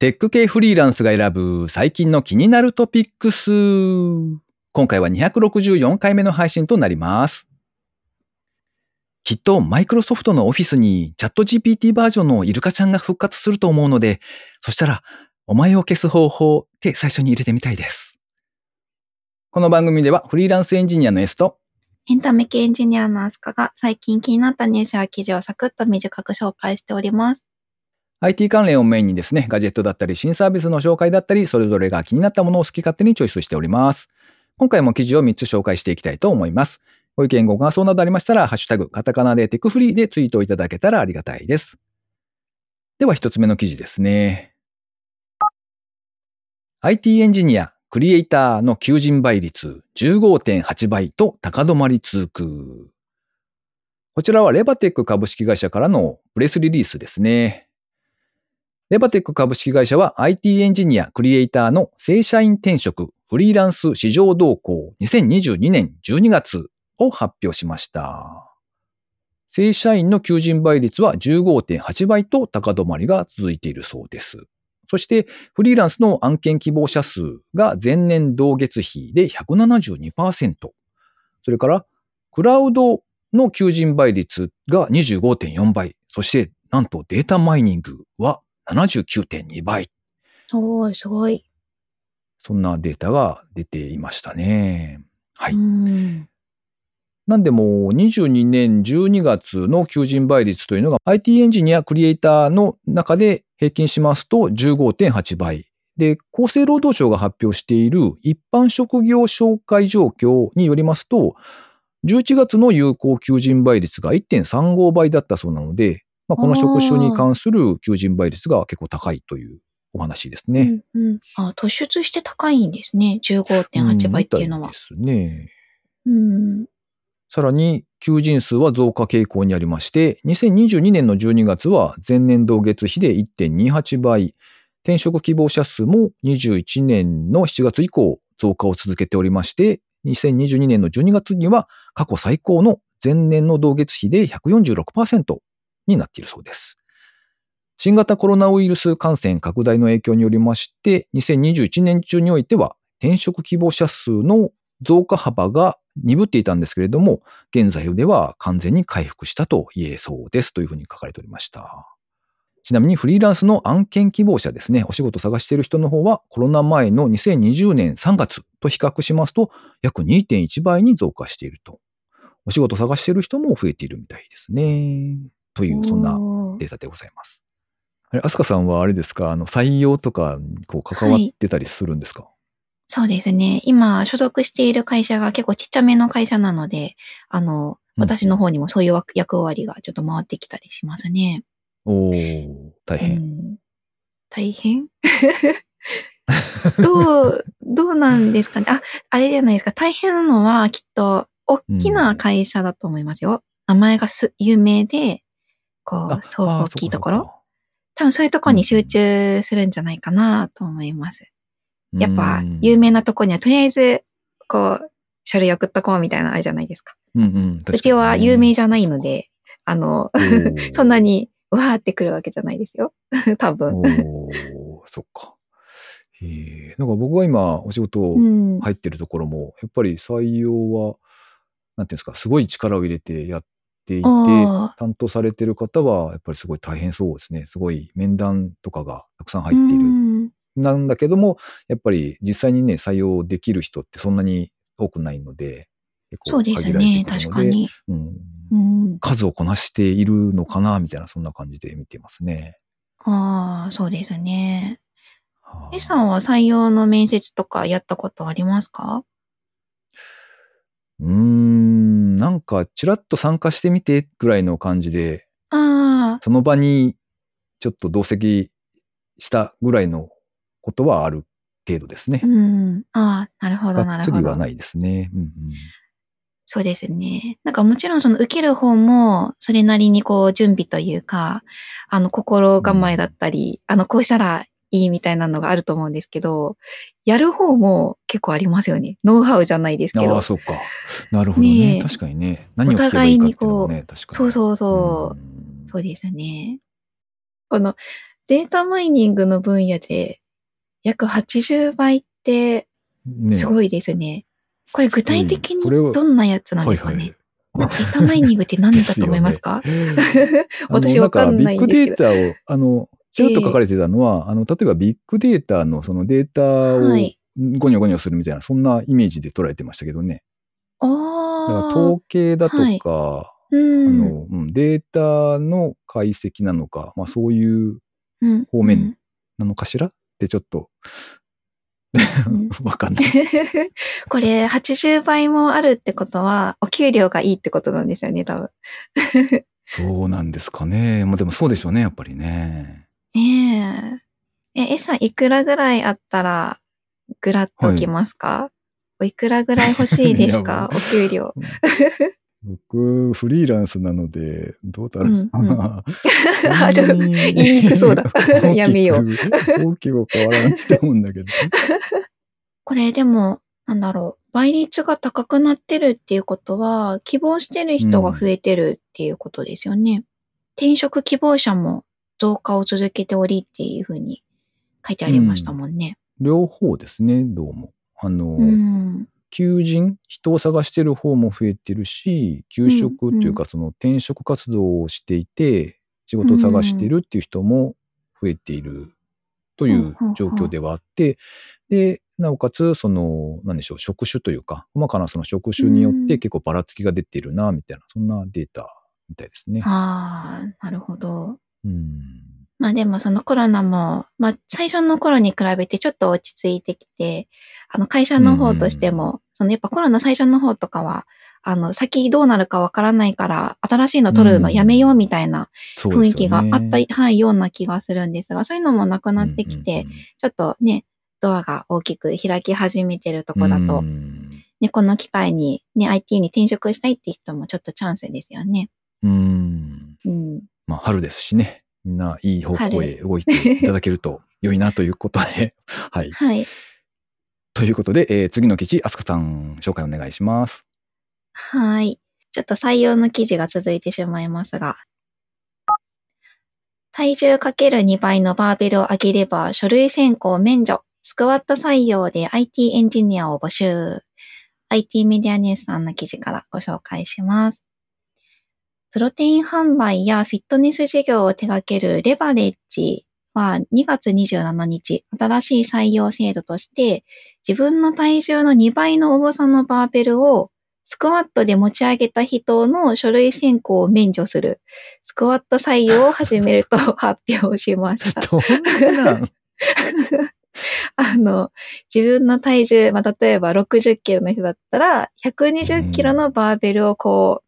テック系フリーランスが選ぶ最近の気になるトピックス。今回は264回目の配信となります。きっとマイクロソフトのオフィスにチャット GPT バージョンのイルカちゃんが復活すると思うので、そしたら、お前を消す方法って最初に入れてみたいです。この番組ではフリーランスエンジニアの S とエンタメ系エンジニアのアスカが最近気になったニュースや記事をサクッと短く紹介しております。IT 関連をメインにですね、ガジェットだったり新サービスの紹介だったり、それぞれが気になったものを好き勝手にチョイスしております。今回も記事を3つ紹介していきたいと思います。ご意見ご感想などありましたら、ハッシュタグ、カタカナでテクフリーでツイートいただけたらありがたいです。では1つ目の記事ですね。IT エンジニア、クリエイターの求人倍率15.8倍と高止まり続く。こちらはレバテック株式会社からのプレスリリースですね。レバテック株式会社は IT エンジニア、クリエイターの正社員転職、フリーランス市場動向2022年12月を発表しました。正社員の求人倍率は15.8倍と高止まりが続いているそうです。そして、フリーランスの案件希望者数が前年同月比で172%。それから、クラウドの求人倍率が25.4倍。そして、なんとデータマイニングは79.2倍。すごい、すごい。そんなデータが出ていましたね。はい。うんなんでもう22年12月の求人倍率というのが IT エンジニア、クリエイターの中で平均しますと15.8倍。で、厚生労働省が発表している一般職業紹介状況によりますと、11月の有効求人倍率が1.35倍だったそうなので、まあ、この職種に関する求人倍率が結構高いというお話ですね。うんうんあ突出して高いんですね。15.8倍っていうのはんみたい。ですね。うんさらに、求人数は増加傾向にありまして、2022年の12月は前年同月比で1.28倍、転職希望者数も21年の7月以降増加を続けておりまして、2022年の12月には過去最高の前年の同月比で146%になっているそうです。新型コロナウイルス感染拡大の影響によりまして、2021年中においては転職希望者数の増加幅が鈍っていたんですけれども、現在では完全に回復したと言えそうですというふうに書かれておりました。ちなみにフリーランスの案件希望者ですね、お仕事探している人の方はコロナ前の2020年3月と比較しますと約2.1倍に増加していると。お仕事探している人も増えているみたいですね。という、そんなデータでございます。あれ、アスカさんはあれですか？あの、採用とかにこう関わってたりするんですか、そうですね。今、所属している会社が結構ちっちゃめの会社なので、あの、うん私の方にもそういう役役割がちょっと回ってきたりしますね。おー、大変。うん大変？どう、どうなんですかね？あ、あれじゃないですか。大変なのはきっと、大きな会社だと思いますよ。名前がす有名で、こう、すごく大きいところ。多分そういうところに集中するんじゃないかなと思います。やっぱ、有名なとこにはとりあえず、こう、書類送っとこうみたいなのあるじゃないですか。うんうん、うちは有名じじゃないので、あの、そんなに、わーってくるわけじゃないですよ。多分。おーそっか。へえ。なんか僕が今お仕事うん。入ってるところも、やっぱり採用は、なんていうんですか、すごい力を入れてやっていて、あ担当されてる方は、やっぱりすごい大変そうですね。すごい面談とかがたくさんー入っている。うんなんだけども、やっぱり実際にね、採用できる人ってそんなに多くないので、結構そうです限られてね。くるので確かに。うんうん。数をこなしているのかな、みたいな、そんな感じで見てますね。ああ、そうですね。はあ A さんは採用の面接とかやったことありますか？うーん、なんか、ちらっと参加してみてぐらいの感じで、ああ、その場にちょっと同席したぐらいのことはある程度ですねう。ん。ああ、なるほど、なるほど。つりはないですね。うんうんそうですね。なんかもちろんその受ける方も、それなりにこう準備というか、あの心構えだったり、あのこうしたらいいみたいなのがあると思うんですけど、やる方も結構ありますよね。ノウハウじゃないですけどああ、。そうか。なるほどね。ねえ確かにね。何を聞けばいいかっていうのもね、確かに。そうそうそう。んそうですね。この、データマイニングの分野で約80倍ってねすごいですね。これ具体的にどんなやつなんですかね、データマイニングって何だと思いますか？私わかんないんですけどビッグデータを、あの、ちらっと書かれてたのは、あの、例えばビッグデータのそのデータをはいゴニョゴニョするみたいな、そんなイメージで捉えてましたけどね。あだからあ。統計だとか、はいあうん。の、うん、データの解析なのか、まあそういううん方面なのかしら？ってちょっと、うん わかんない。これ80倍もあるってことは、お給料がいいってことなんですよね、多分。そうなんですかね。まあでもそうでしょうね、やっぱりね。ねえ。え、えさんいくらぐらいあったら、ぐらっときますか、おいくらぐらい欲しいですか？いお給料。僕、フリーランスなので、どうだろうかな。あちょっと言いにくそうだ やめようう。大きく変わらないと思うんだけど。これでも、なんだろう。倍率が高くなってるっていうことは、希望してる人が増えてるっていうことですよね。転職希望者も増加を続けておりっていうふうに書いてありましたもんね。両方ですね、どうも。あの、うん。求人、人を探してる方も増えてるし、求職っていうか、その転職活動をしていて、仕事を探してるっていう人も増えているという状況ではあって、で、なおかつ、その、なんでしょう、職種というか、細かなその職種によって結構ばらつきが出ているな、みたいな、そんなデータみたいですね。ああ、なるほど。うん。まあでもそのコロナも、まあ最初の頃に比べてちょっと落ち着いてきて、あの会社の方としても、そのやっぱコロナ最初の方とかは、あの先どうなるかわからないから、新しいの取るのやめようみたいな雰囲気があった、はい、ような気がするんですが、そういうのもなくなってきて、ちょっとね、ドアが大きく開き始めてるとこだと、ね、この機会にね、IT に転職したいって人もちょっとチャンスですよね。うん。うん。まあ、春ですしね。みんないい方向へ動いていただけると良いなということで。はい。はい。ということで、えー次の記事、あすかさん、紹介お願いします。はい。ちょっと採用の記事が続いてしまいますが、体重かける2倍のバーベルを上げれば書類選考免除。スクワット採用で IT エンジニアを募集。IT メディアニュースさんの記事からご紹介します。プロテイン販売やフィットネス事業を手掛けるレバレッジは2月27日、新しい採用制度として、自分の体重の2倍の重さのバーベルをスクワットで持ち上げた人の書類選考を免除する、スクワット採用を始めると発表しました。どんなん？あの、自分の体重、まあ、例えば60キロの人だったら、120キロのバーベルをこ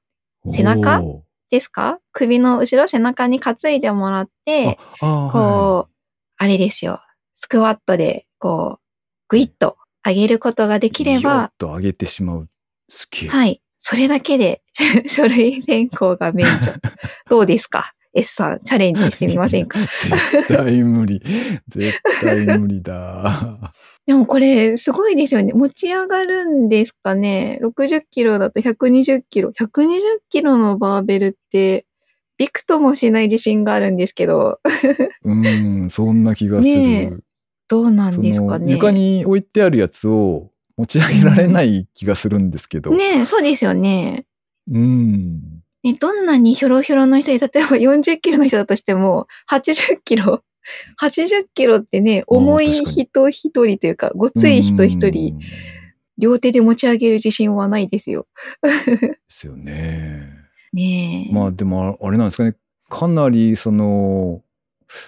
う、背中？ですか？首の後ろ背中に担いでもらって、こう、あれですよ。スクワットで、こう、グイッと上げることができれよばっ、と上げてしまう。すげえ。はい。それだけで 書類選考が免除。どうですか ?S さん、チャレンジしてみませんか？絶対無理。絶対無理だ。でもこれ、すごいですよね。持ち上がるんですかね ?60 キロだと120キロ。120キロのバーベルって、びくともしない自信があるんですけど、うん、そんな気がする。どうなんですかね。床に置いてあるやつを持ち上げられない気がするんですけど。ねえ、そうですよね。うん。ね、どんなにひょろひょろの人で、例えば40キロの人だとしても、80キロ、80キロってね、重い人一人というか、ごつい人一人、うん。で両手で持ち上げる自信はないですよ。すよね。ねえ。まあでもあれなんですかね。かなりその、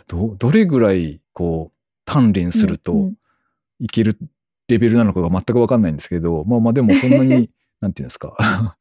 ど、どれぐらいこう、鍛錬するとうんうんいけるレベルなのかが全くわかんないんですけど、まあまあでもそんなに、なんていうんですか。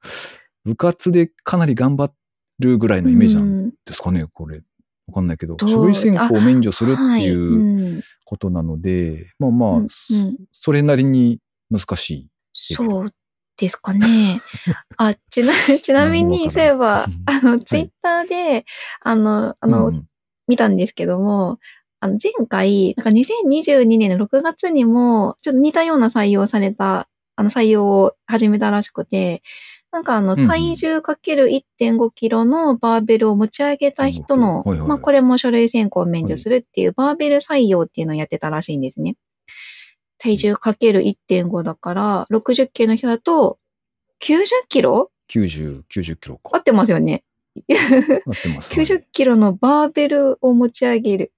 部活でかなり頑張るぐらいのイメージなんうんですかね、これ。わかんないけど、書類選考を免除するってはいいううん。ことなので、まあまあ、うんそうん。それなりに難しい。そうですかね。あ、ちな、ちなみに、そういえばうん、あの、ツイッターで、あの、あの、うん。見たんですけども、あの、前回、なんか2022年の6月にも、ちょっと似たような採用された、あの、採用を始めたらしくて、なんかあの、体重かける1.5キロのバーベルを持ち上げた人の、まあこれも書類選考を免除するっていうバーベル採用っていうのをやってたらしいんですね。体重かける1.5だから、60キロの人だと、90キロ？90、90キロか。合ってますよね。合ってます。はい90キロのバーベルを持ち上げる。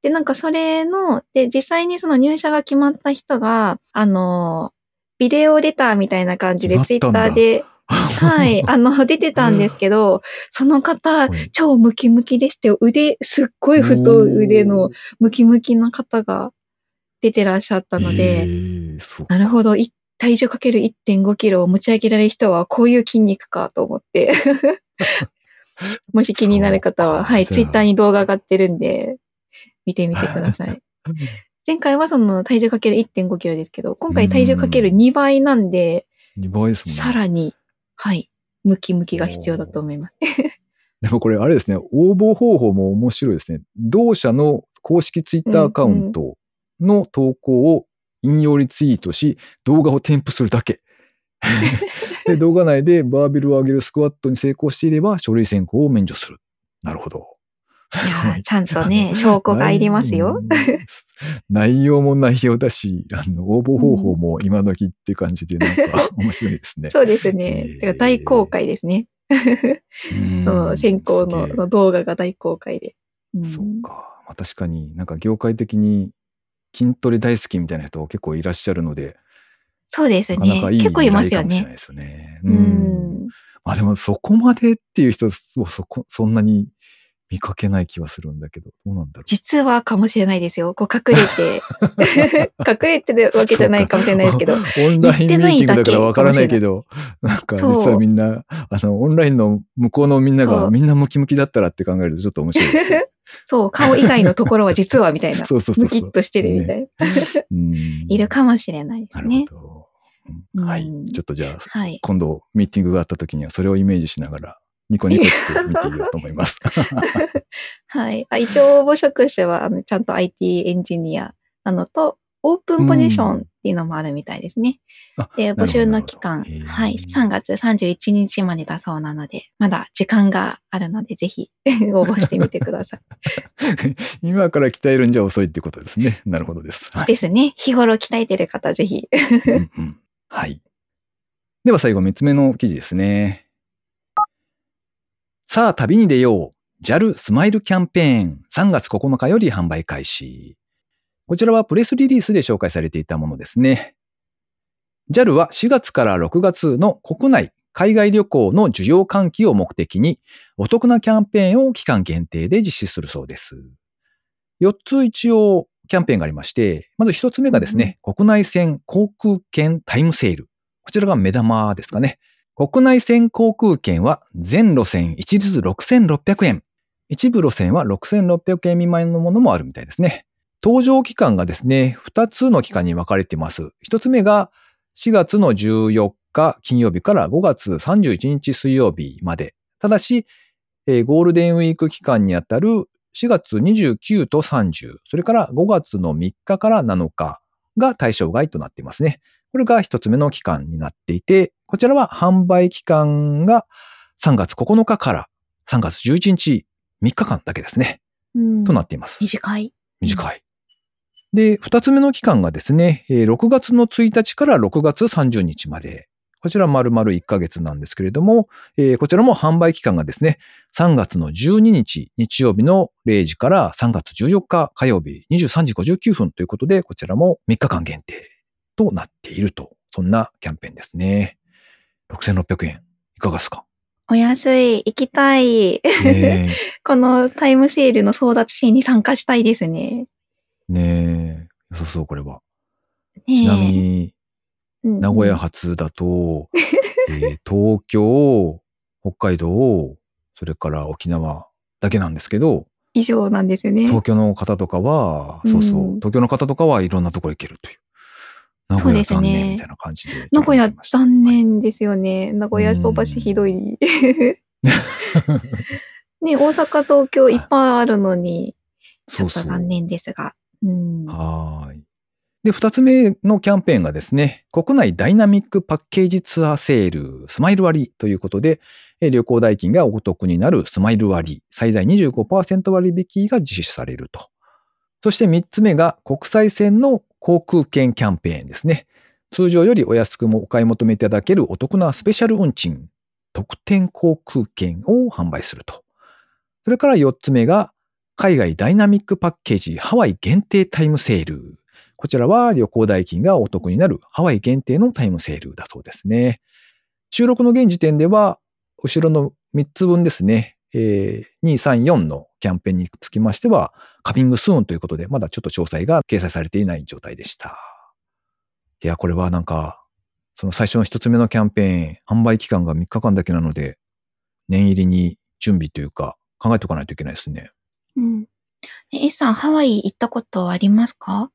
で、なんかそれの、で、実際にその入社が決まった人が、あの、ビデオレターみたいな感じでツイッターで、はい、あの、出てたんですけど、その方、はい超ムキムキでして、腕、すっごい太い腕のムキムキな方が出てらっしゃったのえで、ーそうなるほど、い体重かける1.5キロを持ち上げられる人はこういう筋肉かと思って。もし気になる方は、はい、ツイッターに動画上がってるんで、見てみてください。前回はその体重かける1.5キロですけど、今回体重かける2倍なんで、2倍ですもんね。さらに、はい、ムキムキが必要だと思います。でもこれあれですね、応募方法も面白いですね。同社の公式ツイッターアカウントの投稿を引用リツイートし、動画を添付するだけ。で動画内でバーベルを上げるスクワットに成功していれば書類選考を免除する。なるほど。いやーちゃんとね、証拠がいりますよ。うん内容も内容だし、あの、応募方法も今時っていう感じで、なんか 面白いですね。そうですね。えー大公開ですね。うんその先行のの動画が大公開で。うんそうか。まあ、確かになんか業界的に筋トレ大好きみたいな人結構いらっしゃるので、そうですねなかなか。いい結構いますよね。依頼かもしれないですよね。う。ん。まあでもそこまでっていう人をそこ、そんなに見かけない気はするんだけど、どうなんだろう。実はかもしれないですよ。こう隠れて、隠れてるわけじゃないかもしれないですけど。オンラインミーティングだからわからないけど、なんか実はみんな、あの、オンラインの向こうのみんながみんなムキムキだったらって考えるとちょっと面白いですね。そう、顔以外のところは実はみたいな。そうそうそうムキッとしてるみたいな。うんいるかもしれないでなるすねほ。ど。うんはい。うんちょっとじゃあ、はい。今度ミーティングがあった時にはそれをイメージしながら、ニコニコして見ていようと思います。はい。あ一応応募職種は、あの、ちゃんと IT エンジニアなのと、オープンポジションっていうのもあるみたいですね。あで、募集の期間はい、3月31日までだそうなので、まだ時間があるので、ぜひ応募してみてください。今から鍛えるんじゃ遅いってことですね。なるほどです。はいですね。日頃鍛えてる方、ぜひ。うんうんはい。では最後、3つ目の記事ですね。さあ、旅に出よう。JAL スマイルキャンペーン3月9日より販売開始。こちらはプレスリリースで紹介されていたものですね。JAL は4月から6月の国内、海外旅行の需要喚起を目的に、お得なキャンペーンを期間限定で実施するそうです。4つ一応キャンペーンがありまして、まず1つ目がですね、国内線航空券タイムセール。こちらが目玉ですかね。国内線航空券は全路線一律6600円。一部路線は6600円未満のものもあるみたいですね。搭乗期間がですね、2つの期間に分かれています。1つ目が4月の14日金曜日から5月31日水曜日まで。ただし、えーゴールデンウィーク期間にあたる4月29と30、それから5月の3日から7日が対象外となっていますね。これが一つ目の期間になっていて、こちらは販売期間が3月9日から3月11日3日間だけですね。うんとなっています。短い。短い。で、二つ目の期間がですね、えー6月の1日から6月30日まで。こちら丸々1ヶ月なんですけれども、えーこちらも販売期間がですね、3月の12日日曜日の0時から3月14日火曜日23時59分ということで、こちらも3日間限定となっていると。そんなキャンペーンですね。6600円。いかがですか？お安い。行きたい。ね このタイムセールの争奪戦に参加したいですね。え。ねえ。良さそう、これは。ちなみに、うん名古屋発だと、えー東京、北海道、それから沖縄だけなんですけど、以上なんですよね。東京の方とかは、うんそうそう、東京の方とかはいろんなところ行けるという。名古屋そうですね残念みたいな感じで。名古屋残。念ですよね。名古屋飛ばしひどい。ね、大阪、東京いっぱいあるのに、ちょっと残念ですが。うん。はーい。で、二つ目のキャンペーンがですね、国内ダイナミックパッケージツアーセール、スマイル割ということで、旅行代金がお得になるスマイル割、最大25%割引が実施されると。そして三つ目が国際線の航空券キャンペーンですね。通常よりお安くもお買い求めいただけるお得なスペシャル運賃、特典航空券を販売すると。それから四つ目が海外ダイナミックパッケージハワイ限定タイムセール。こちらは旅行代金がお得になるハワイ限定のタイムセールだそうですね。収録の現時点では、後ろの3つ分ですね、えー、2、3、4のキャンペーンにつきましては、カミングスーンということで、まだちょっと詳細が掲載されていない状態でした。いや、これはなんか、その最初の1つ目のキャンペーン、販売期間が3日間だけなので、念入りに準備というか、考えておかないといけないですね。うん。え、さん、ハワイ行ったことありますか？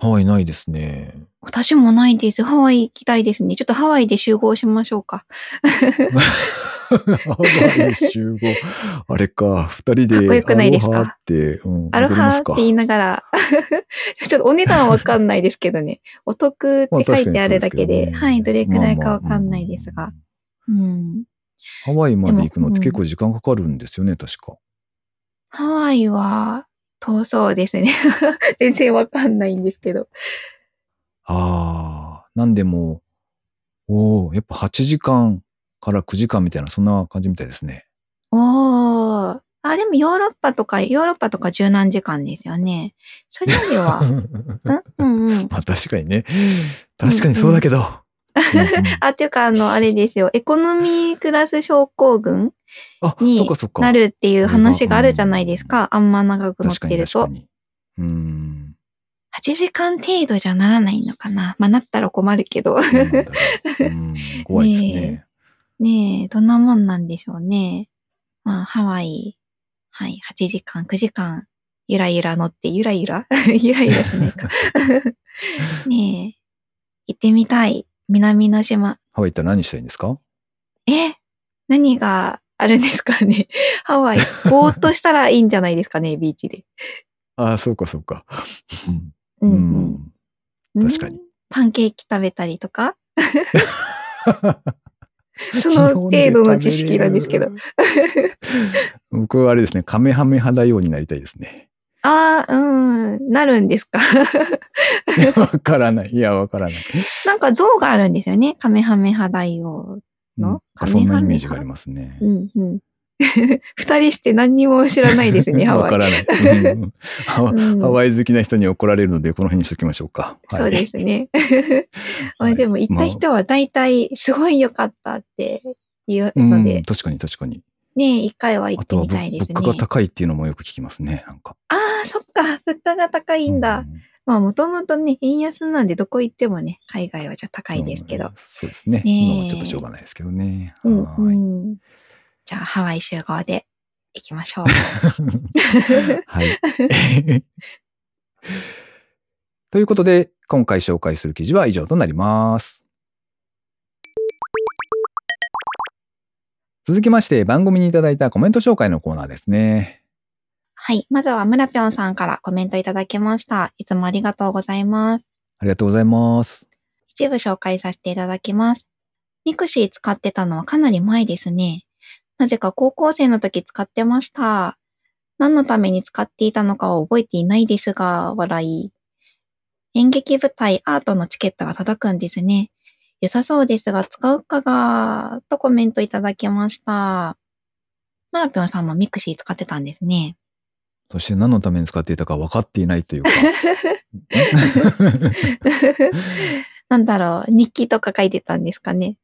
ハワイないですね。私もないです。ハワイ行きたいですね。ちょっとハワイで集合しましょうか。ハワイ集合。あれか、二人で。かっこよくないですか？って、うん、アロハって言いながら。ちょっとお値段わかんないですけどね。お得って書いてあるだけで、でね、はい、どれくらいかわかんないですが。うん。ハワイまで行くのって結構時間かかるんですよね、確か。ハワイは、遠そうですね。全然わかんないんですけど。ああ、なんでも、おおやっぱ8時間から9時間みたいな、そんな感じみたいですね。おおあ、でもヨーロッパとか、ヨーロッパとか十何時間ですよね。それよりは。うんうん。まあ確かにね。確かにそうだけど。うんうん あ、っていうか、あの、あれですよ。エコノミークラス症候群になるっていう話があるじゃないですか。あんま長く乗ってると。うん8時間程度じゃならないのかな。まあ、なったら困るけど。怖いですね。ねえ、どんなもんなんでしょうね。まあ、ハワイ、はい、8時間、9時間、ゆらゆら乗って、ゆらゆら？ゆらゆらしないか ねえ、行ってみたい。南の島。ハワイ行ったら何したいんですか？え何があるんですかねハワイ、ぼーっとしたらいいんじゃないですかね、ビーチで。ああ、そうか、そうか。うん、うん。確かに。パンケーキ食べたりとか？その程度の知識なんですけど。僕はあれですね、カメハメ派大王になりたいですね。ああ、うん、なるんですか？わからない。いや、わからない。なんか像があるんですよね。カメハメ派大王の。うん、そんなイメージがありますね。うんうん。二人して何にも知らないですね、ハワイ。わからない、ハワイ好きな人に怒られるので、この辺にしときましょうか。そうですね。はい、でも行った人は大体、すごい良かったって言うので。確かに確かに。ね一回は行ってみたいですね。物価が高いっていうのもよく聞きますね、なんか。ああ、そっか、物価が高いんだ。うんまあ、もともとね、円安なんでどこ行ってもね、海外はじゃ高いですけど。そうですね。ね今はちょっとしょうがないですけどね。うん、うん、じゃあ、ハワイ集合で行きましょう。はい。ということで、今回紹介する記事は以上となります。続きまして、番組にいただいたコメント紹介のコーナーですね。はい。まずは村ぴょんさんからコメントいただきました。いつもありがとうございます。ありがとうございます。一部紹介させていただきます。ミクシー使ってたのはかなり前ですね。なぜか高校生の時使ってました。何のために使っていたのかは覚えていないですが、笑い。演劇舞台アートのチケットが届くんですね。良さそうですが、使うかが、とコメントいただきました。村ぴょんさんもミクシー使ってたんですね。そして何のために使っていたか分かっていないというか。なんだろう、日記とか書いてたんですかね。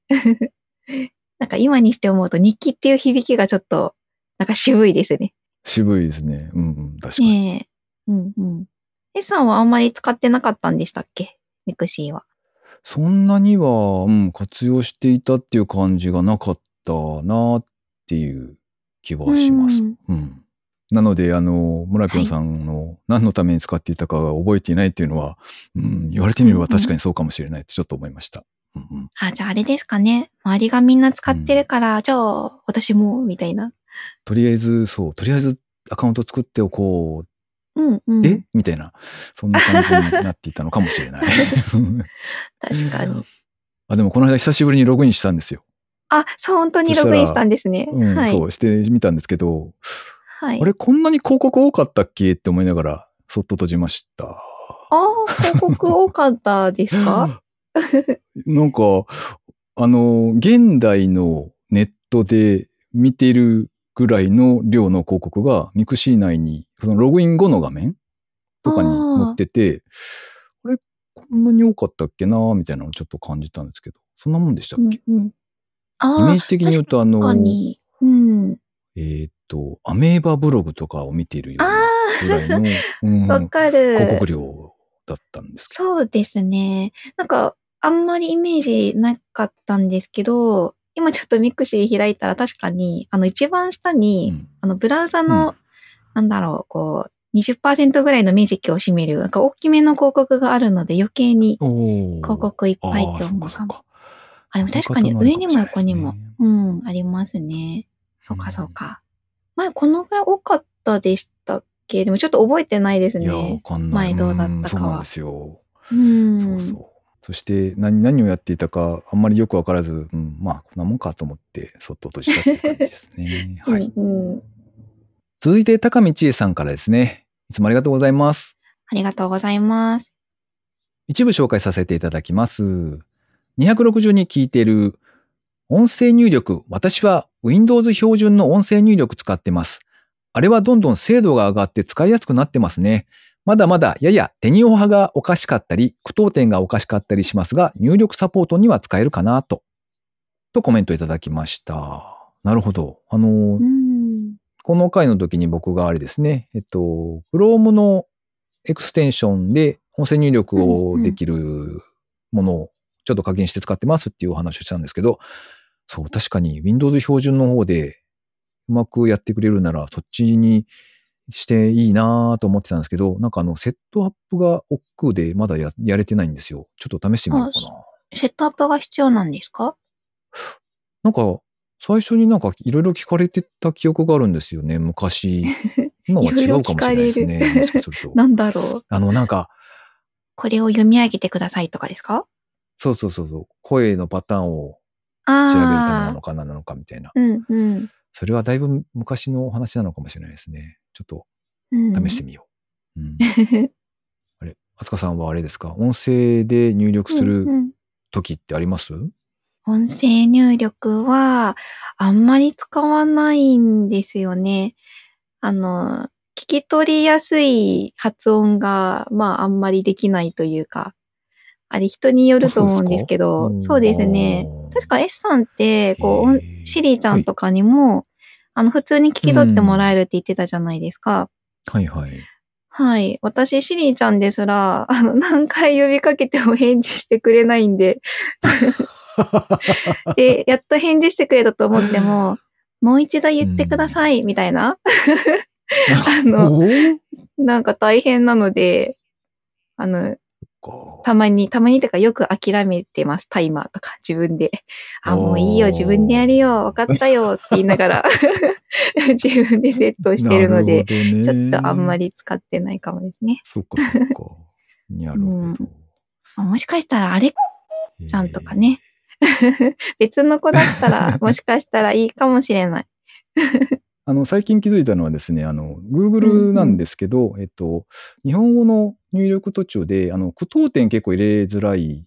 なんか今にして思うと日記っていう響きがちょっと、なんか渋いですね。渋いですね。うんうん、確かに。ねえ。うんうん。エさんはあんまり使ってなかったんでしたっけ？ミクシーは。そんなには、うん、活用していたっていう感じがなかったなっていう気はします。うん、うんなので、あの、村ぴょんさんの何のために使っていたかが覚えていないっていうのは、うん、言われてみれば確かにそうかもしれないってちょっと思いました。うんうん、あ、じゃああれですかね。周りがみんな使ってるから、うん、じゃあ私も、みたいな。とりあえず、そう、とりあえずアカウント作っておこうっうんうん。え？みたいな、そんな感じになっていたのかもしれない。確かに。あ、でもこの間久しぶりにログインしたんですよ。あ、そう、本当にログインしたんですね。うん、はい。そう、してみたんですけど、はい。あれこんなに広告多かったっけ？って思いながら、そっと閉じました。ああ、広告多かったですか？なんか、あの、現代のネットで見てるぐらいの量の広告がミクシー内に、そのログイン後の画面とかに載ってて、あれこんなに多かったっけなみたいなのをちょっと感じたんですけど、そんなもんでしたっけ、うんうん。イメージ的に言うと、あの。うん。えーっと、アメーバブログとかを見ているようあなぐらいの、うん。広告量だったんですけそうですね。なんか、あんまりイメージなかったんですけど、今ちょっとミクシー開いたら確かに、あの一番下ど。に、うんあのブラウザの、うんなんだろう、こう、20%ぐらいの面積を占める、なんか大きめの広告があるので余計に広告いっぱいって思うかも。あ、でも確かに上にも横にもうん、ありますね。そうかそうか。前このぐらい多かったでしたっけ？でもちょっと覚えてないですいや、わね。かんない。前どうだったかはんそうなんですよ。うん。そうそう。そして何、何をやっていたか、あんまりよくわからず、うん、まあ、こんなもんかと思って、そっと閉じたって感じですね。はい。うんうん。続いて、高見千恵さんからですね。いつもありがとうございます。ありがとうございます。一部紹介させていただきます。262聞いてる音声入力。私は Windows 標準の音声入力使ってます。あれはどんどん精度が上がって使いやすくなってますね。まだまだやや手にオ派がおかしかったり、句読点がおかしかったりしますが、入力サポートには使えるかなと。とコメントいただきました。なるほど。あのう、ん。この回の時に僕があれですね、えっと、Chrome のエクステンションで音声入力をできるものをちょっと課金して使ってますっていうお話をしたんですけど、そう、確かに Windows 標準の方でうまくやってくれるならそっちにしていいなと思ってたんですけど、なんかあの、セットアップが億劫でまだややれてないんですよ。ちょっと試してみようかな。セットアップが必要なんですか？なんか、最初になんかいろいろ聞かれてた記憶があるんですよね、昔。今は違うかもしれないですね。なんだろう。あの、なんか、これを読み上げてくださいとかですか？そうそうそうそう、声のパターンを調べるためな。のか何なのかみたいな。うんうん。それはだいぶ昔のお話なのかもしれないですね。ちょっとうん、試してみよう。うん。あれ、あつかさんはあれですか？音声で入力すうるんうん時ってあります、音声入力は、あんまり使わないんですよね。あの、聞き取りやすい発音が、まあ、あんまりできないというか、あれ人によると思うんですけあど、そうですね。確か S さんって、こう、シリちゃんとかにも、あの、普通に聞き取ってもらえるって言ってたじゃないですか。はいはい。はい。私、シリーちゃんですら、あの、何回呼びかけても返事してくれないんで、で、やっと返事してくれたと思っても、もう一度言ってください、みたいな。あのなんか大変なので、あの、かたまに、たまにとかよく諦めてます、タイマーとか。自分で。あ、もういいよ、自分でやるよ、わかったよ。って言いながら、自分でセットしてるので、ちょっとあんまり使ってないかもですね。そっかそっか。なるほど。あもしかしたらあれ？えー。ちゃんとかね。別の子だったら、もしかしたらいいかもしれない。あの、最近気づいたのはですね、あの、Google なんですけど、えっと、日本語の入力途中で、あの、句読点結構入れづらい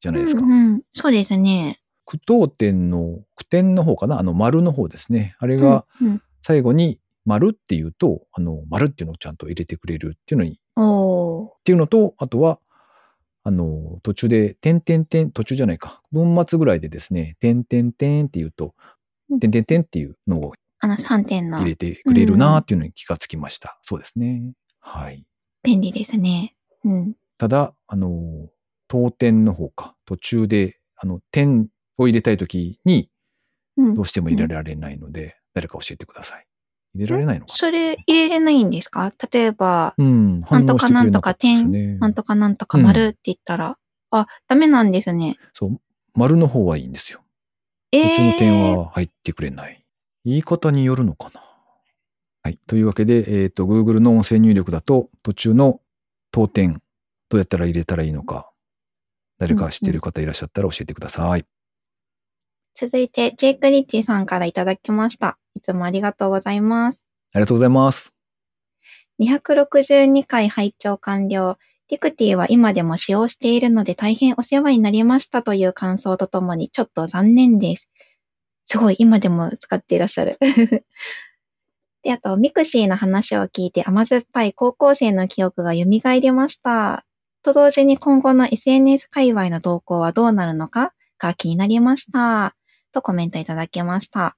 じゃないですか。うんうん、そうですね。句読点の、句点の方かな？あの、丸の方ですね。あれがうんうん最後に丸っていうと、あの、丸っていうのをちゃんと入れてくれるっていうのに、っていうのと、あとは、あの、途中で、点点点、途中じゃないか。文末ぐらいでですね、点点点っていうとう、ん点点点っていうのをあの3点の入れてくれるなっていうのに気がつきました。そうですね。はい。便利ですね。うん。ただ、あの、当点の方か、途中で、あの、点を入れたいときに、うんどうしても入れられないので、誰か教えてください。入れられないのかそれ入れれないんですか？例えば、なうん、なんとかなんとか点なんとかなんとか丸って言ったら、あ、ダメなんですね。そう、丸の方はいいんですよ。え途中の点ー、は入ってくれない。言い方によるのかな？はい。というわけで、えっ、と、Google の音声入力だと、途中の当点、どうやったら入れたらいいのか、誰か知っている方いらっしゃったら教えてください。続いて、ジェイク・リッチーさんからいただきました。いつもありがとうございます。ありがとうございます。262回拝聴完了。ミクシィは今でも使用しているので大変お世話になりましたという感想とともにちょっと残念です。すごい、今でも使っていらっしゃる。で、あと、ミクシーの話を聞いて甘酸っぱい高校生の記憶が蘇りました。と同時に今後の SNS 界隈の動向はどうなるのかが気になりました。とコメントいただきました。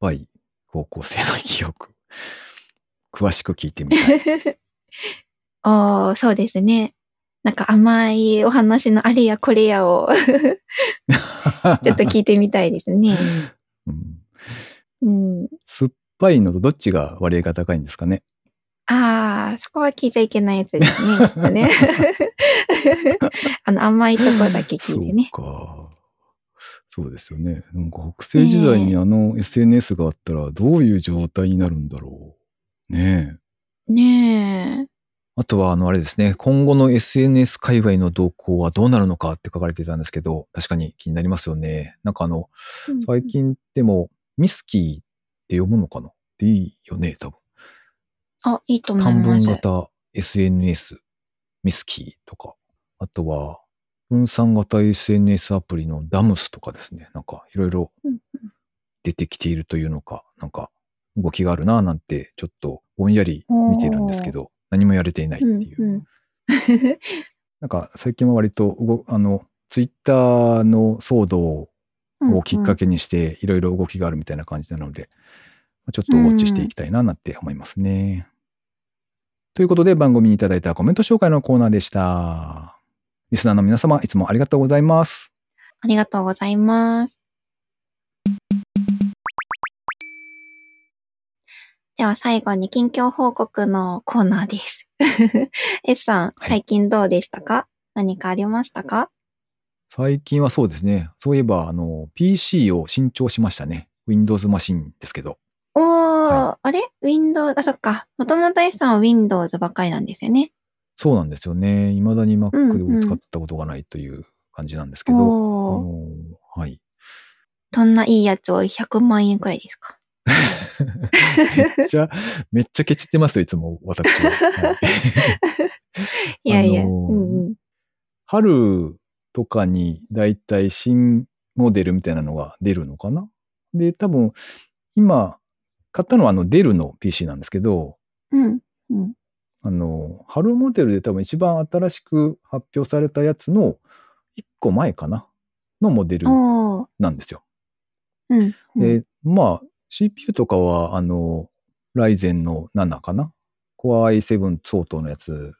はい。高校生の記憶。詳しく聞いてみたい。おー、そうですね。なんか甘いお話のあれやこれやを ちょっと聞いてみたいですね。うんうん。酸っぱいのとどっちが割合が高いんですかね？ああ、そこは聞いちゃいけないやつですね。きっとね あの甘いとこだけ聞いてね。そうか。そうですよね。なんか学生時代にあの SNS があったらどういう状態になるんだろう。ねえ。ねえ。あとは、あの、あれですね。今後の SNS 界隈の動向はどうなるのかって書かれてたんですけど、確かに気になりますよね。なんかあの、最近でも、ミスキーって読むのかな？っていいよね、多分。あ、いいと思い短ます。文型 SNS、ミスキーとか、あとは、分散型 SNS アプリのダムスとかですね。なんか、いろいろうん出てきているというのか、なんか、動きがあるなぁなんて、ちょっとぼんやり見てるんですけど、何もやれていないっていう。うんうん なんか最近は割と動あのツイッターの騒動をきっかけにしていろいろ動きがあるみたいな感じなので、まあちょっとウォッチしていきたいななんて思いますね。ということで番組にいただいたコメント紹介のコーナーでした。リスナーの皆様いつもありがとうございます。ありがとうございます。では最後に近況報告のコーナーです。S さん、はい最近どうでしたか、何かありましたか？最近はそうですね。そういえばあの PC を新調しましたね。Windows マシンですけど。おー、はあれ ?Windows、あ、そっか。もともと S さんは Windows ばっかりなんですよね。そうなんですよね。未だにうんう Mac んを使ったことがないという感じなんですけど。おー、あのはい。どんないいやつを100万円くらいですか？めっちゃ、めっちゃケチってますよ、いつも私は。はい いやいや、あのーうんうん。春とかにだいたい新モデルみたいなのが出るのかな？で、多分、今、買ったのはあのデルの PC なんですけど、うん、うん。あの、春モデルで多分一番新しく発表されたやつの1個前かな？のモデルなんですよ。うん。うんで、まあ、CPU とかは、あの、ライゼンの7かな？Core i7 相当のやつ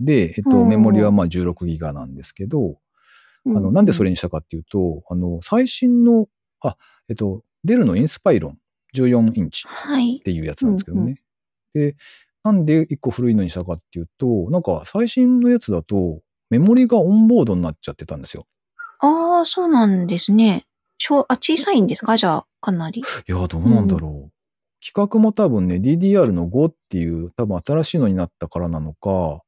で、えっと、うんメモリはまあ16ギガなんですけど、あの、なんでそれにしたかっていうと、あの、最新の、あ、えっと、デルのインスパイロン14インチはいっ。ていうやつなんですけどね。で、なんで一個古いのにしたかっていうと、なんか最新のやつだと、メモリがオンボードになっちゃってたんですよ。ああ、そうなんですね。小あ、小さいんですか？じゃあ、かなり。いや、どうなんだろう。規格も多分ね、DDR の5っていう多分新しいのになったからなのか、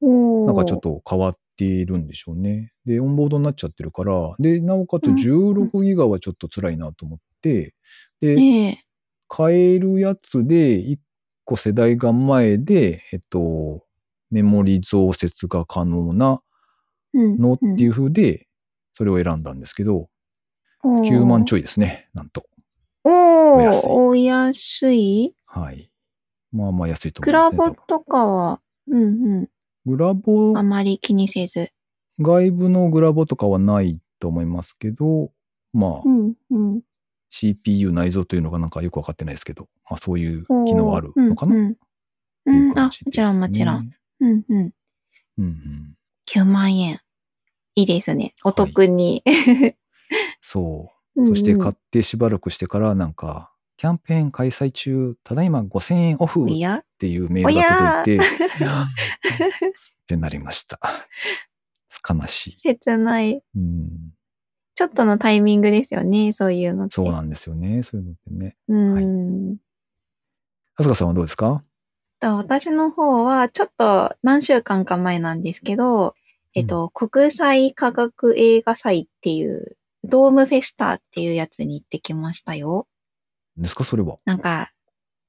おなんかちょっと変わっているんでしょうね。で、オンボードになっちゃってるから、で、なおかつうん16ギガはちょっと辛いなと思って、で、ねえ。買えるやつで1個世代が前で、えっと、メモリ増設が可能なうん。のっていう風で、それを選んだんですけど、うん、9万ちょょいですね、なんと。おお安いー、お安いはい。まあまあ安いと思クラいますね。多分ボとかは、うんグラボうん。あまり気にせず。外部のグラボとかはないと思いますけど、まあう、んうん。CPU 内蔵というのがなんかよくわかってないですけど、まあそういう機能あるのかな、うん。あ、もちろんもちろん。。うんうん。うんうん。9万円。いいですね。お得に。そう。そして買買ってしばらくしてからなんか、キャンペーン開催中、ただいま5000円オフっていうメールが届いて、ってなりました。悲しい。切ない。うん、ちょっとのタイミングですよね。そういうのって。そうなんですよね。そういうのってね。うん。あすかさんはどうですか？と私の方は、ちょっと何週間か前なんですけど、えっと、国際科学映画祭っていう、ドームフェスタっていうやつに行ってきましたよ。ですかそれは？なんか、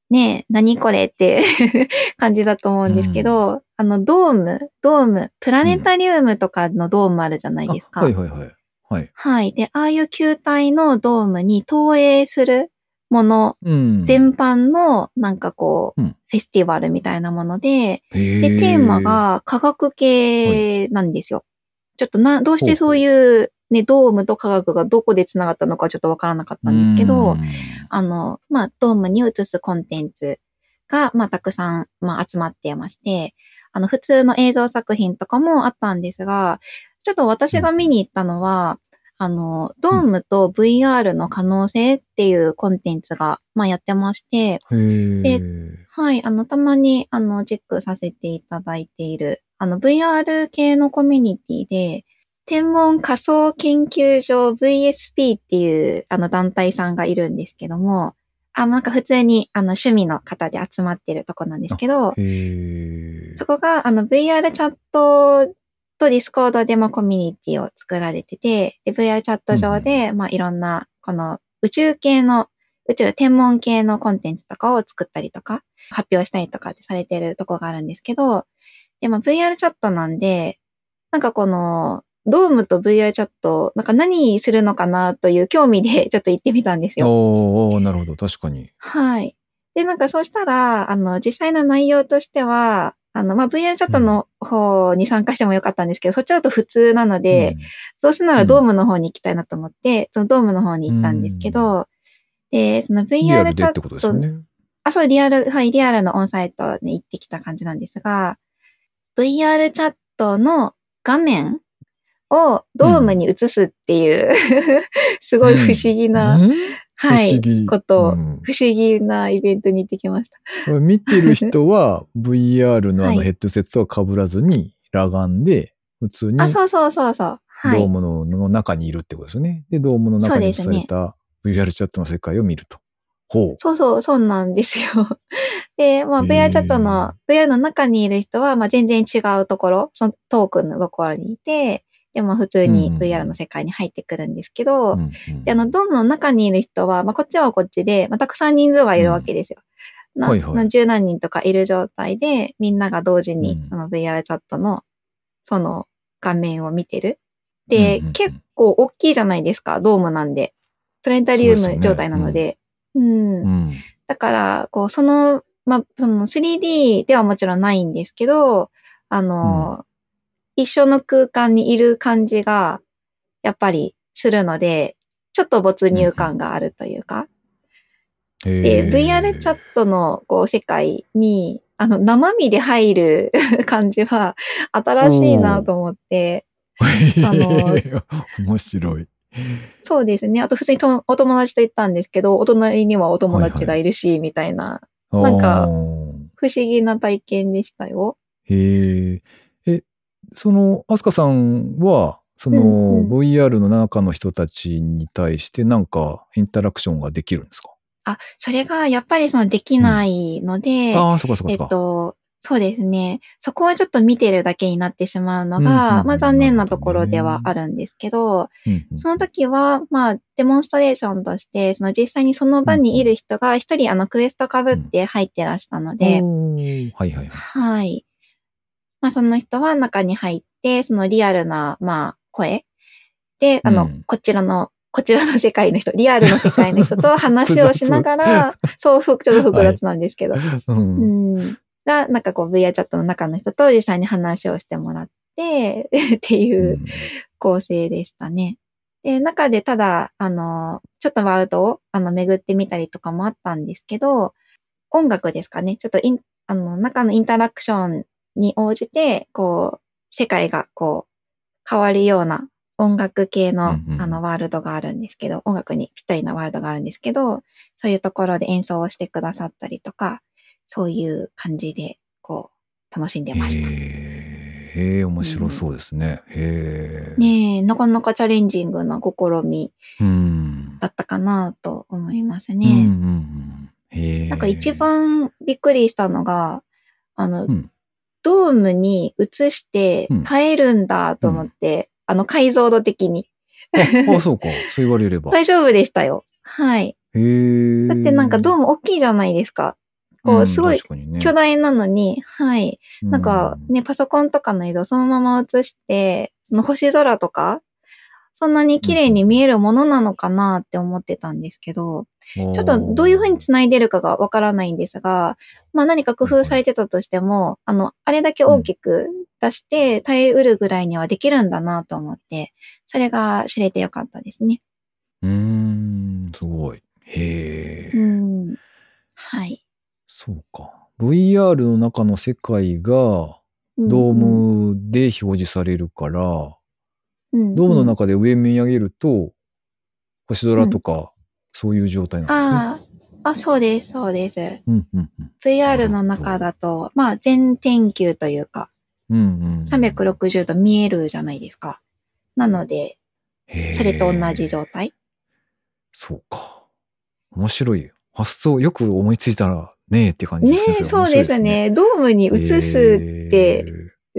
ねえ、何これって 感じだと思うんですけど、あの、ドーム、ドーム、プラネタリウムとかのドームあるじゃないですか。あはいはいはい。はい。はい。で、ああいう球体のドームに投影するものうん。全般の、なんかこう、うんフェスティバルみたいなもので、で、テーマ、が科学系なんですよ。ちょっとな、どうしてそういうね、ドームと科学がどこで繋がったのかちょっとわからなかったんですけど、うん。あの、まあ、ドームに映すコンテンツが、まあ、たくさん、まあ、集まってまして、あの、普通の映像作品とかもあったんですが、ちょっと私が見に行ったのは、あの、ドームと VR の可能性っていうコンテンツが、まあ、やってまして、へー。はい、あの、たまに、あの、チェックさせていただいている、あの、VR 系のコミュニティで、天文仮想研究所 VSP っていう、あの、団体さんがいるんですけども、あ、なんか普通に、あの、趣味の方で集まってるとこなんですけど、そこが、あの、VR チャットとディスコードでもコミュニティを作られてて、で、VR チャット上で、まあ、いろんな、この宇宙系の、宇宙天文系のコンテンツとかを作ったりとか、発表したりとかってされてるとこがあるんですけど、で、まあ、VR チャットなんで、なんかこの、ドームと VR チャット、なんか何するのかなという興味でちょっと行ってみたんですよ。おーおーなるほど。確かに。はい。で、なんかそうしたら、あの、実際の内容としては、あの、まあ、VR チャットの方に参加してもよかったんですけど、そっちだと普通なので、どうせならドームの方に行きたいなと思って、そのドームの方に行ったんですけど、で、その VR チャッルでってことですね。あ、そう、リアル、はい、リアルのオンサイトに行ってきた感じなんですが、VR チャットの画面をドームに映すっていう、すごい不思議な、うんはいことをうん不思議なイベントに行ってきました。見てる人は VR のあはいのヘッドセットは被らずに裸眼で普通にあ、そうそうそうそう。はい。ドームのの中にいるってことですよね。で、ドームの中に映された VR チャットの世界を見ると。ほう。そうそう、そうなんですよ。で、まあ、VR チャットの、VR の中にいる人は、まあ、全然違うところ、そのトークンのところにいて、でも普通にうん VR の世界に入ってくるんですけど、うんうんで、あの、ドームの中にいる人は、まあ、こっちはこっちで、まあ、たくさん人数がいるわけですよ。なはいはいな十何人とかいる状態で、みんなが同時にう、んあの、VR チャットの、その画面を見てる。で、うんうんうん結構大きいじゃないですか、ドームなんで。プラネタリウム状態なので。うんうん。だから、こう、その、まあ、その 3D ではもちろんないんですけど、あの、一緒の空間にいる感じが、やっぱりするので、ちょっと没入感があるというか。で、へー VR チャットのこう世界に、あの、生身で入る 感じは新しいなと思って、あの 面白い。そうですね。あと普通にとお友達と行ったんですけど、お隣にはお友達がいるし、みたいな、なんか不思議な体験でしたよ。へえ。え、その、アスカさんは、その、うんうん VR の中の人たちに対してなんかインタラクションができるんですか？あ、それがやっぱりそのできないので、ああ、そっかそっかえっ。と、そうですね。そこはちょっと見てるだけになってしまうのうんうんが、うんまあ残念なところではあるんですけど、うんうんその時は、まあ、デモンストレーションとして、その実際にその場にいる人が一人あのクエスト被って入ってらしたので、はいはいはい。はい。まあその人は中に入って、そのリアルな、まあ、声。で、あの、うん。こちらの、こちらの世界の人、リアルの世界の人と 話をしながら、そう、ふちょっと複雑なんですけど、うん。うん。が、なんかこう VR チャットの中の人と実際に話をしてもらって、っていう構成でしたね。で、中でただ、あの、ちょっとワールドを、あの、巡ってみたりとかもあったんですけど、音楽ですかね。ちょっとイン、あの、中のインタラクションに応じて、こう、世界がこう、変わるような音楽系の、うんうんあの、ワールドがあるんですけど、音楽にぴったりなワールドがあるんですけど、そういうところで演奏をしてくださったりとか、そういう感じで、こう、楽しんでました。へえ、面白そうですね。へえ。ねえ、なかなかチャレンジングな試みうん。だったかなと思いますうんうんね。うんへえ。なんか一番びっくりしたのが、あの、うんドームに移してうん耐えるんだと思って、あの解像度的に。あ、あそうか。そう言われれば。へ大丈夫でしたよ。はい。え。だってなんかドーム、ム大きいじゃないですか。こう、すごい巨大なのに、はい。なんかうね、パソコンとかの映像そのまま映して、その星空とか、そんなに綺麗に見えるものなのかなって思ってたんですけど、ちょっとどういう風に繋いでるかがわからないんですが、まあ何か工夫されてたとしても、あの、あれだけ大きく出して耐えうるぐらいにはできるんだなと思って、それが知れてよかったですね。うーん、すごい。へえ。うん。はい。そうか。VR の中の世界がドームで表示されるから、うん、ドームの中で上見上げると、星空とか、そういう状態なんですね。ああ、あ、そうです、そうです。うんうんうん。VR の中だと、まあ全天球というか、うんうん。360度見えるじゃないですか。なので、それと同じ状態。そうか。面白い。発想よく思いついたらねえって感じねですね。え、そうですね。ドームに映すって、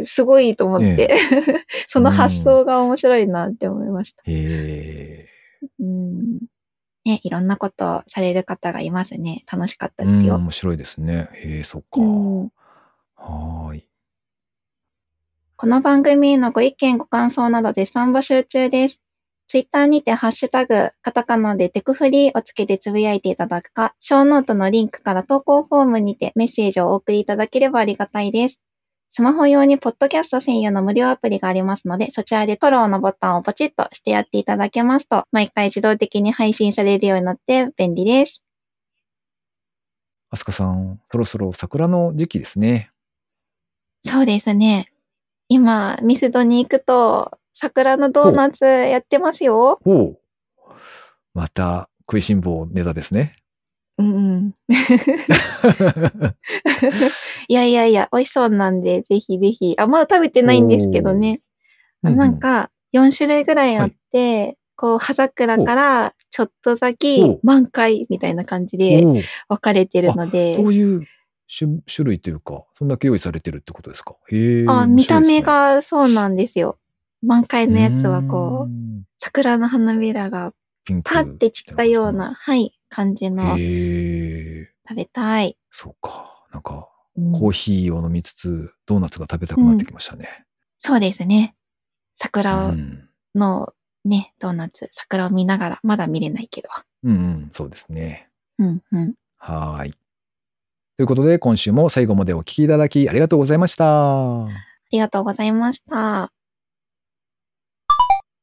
すごいと思って、その発想が面白いなって思いました。へえ。うん。ね、いろんなことをされる方がいますね。楽しかったうん、ですよ。面白いですね。へえ、そっか。うんはーい。この番組へのご意見ご感想など絶賛募集中です。ツイッターにてハッシュタグ、カタカナでテクフリーをつけてつぶやいていただくか、ショーノートのリンクから投稿フォームにてメッセージをお送りいただければありがたいです。スマホ用にポッドキャスト専用の無料アプリがありますので、そちらでフォローのボタンをポチッとしてやっていただけますと、毎回自動的に配信されるようになって便利です。アスカさん、そろそろ桜の時期ですね。そうですね。今、ミスドに行くと、桜のドーナツやってますよ。おう。また、食いしん坊ネタですね。うんうん。いやいやいや、美味しそうなんで、ぜひぜひ。あ、まだ食べてないんですけどね。ううなん、か、4種類ぐらいあって、こう、葉桜から、ちょっと先お、満開みたいな感じで分かれてるので、そういう種種類というか、そんだけ用意されてるってことですか？へえ。あ、面見た目がそうなんですよ。満開のやつはこう、ん桜の花びらがパッて散ったような、はい、感じのへえ。食べたい。そうか。なんか、うんコーヒーを飲みつつ、ドーナツが食べたくなってきましたね。そうですね。う桜ん。のね、ドーナツ、桜を見ながら、まだ見れないけど。うんうん、そうですね。うんうん。はーい。ということで、今週も最後までお聞きいただきありがとうございました。ありがとうございました。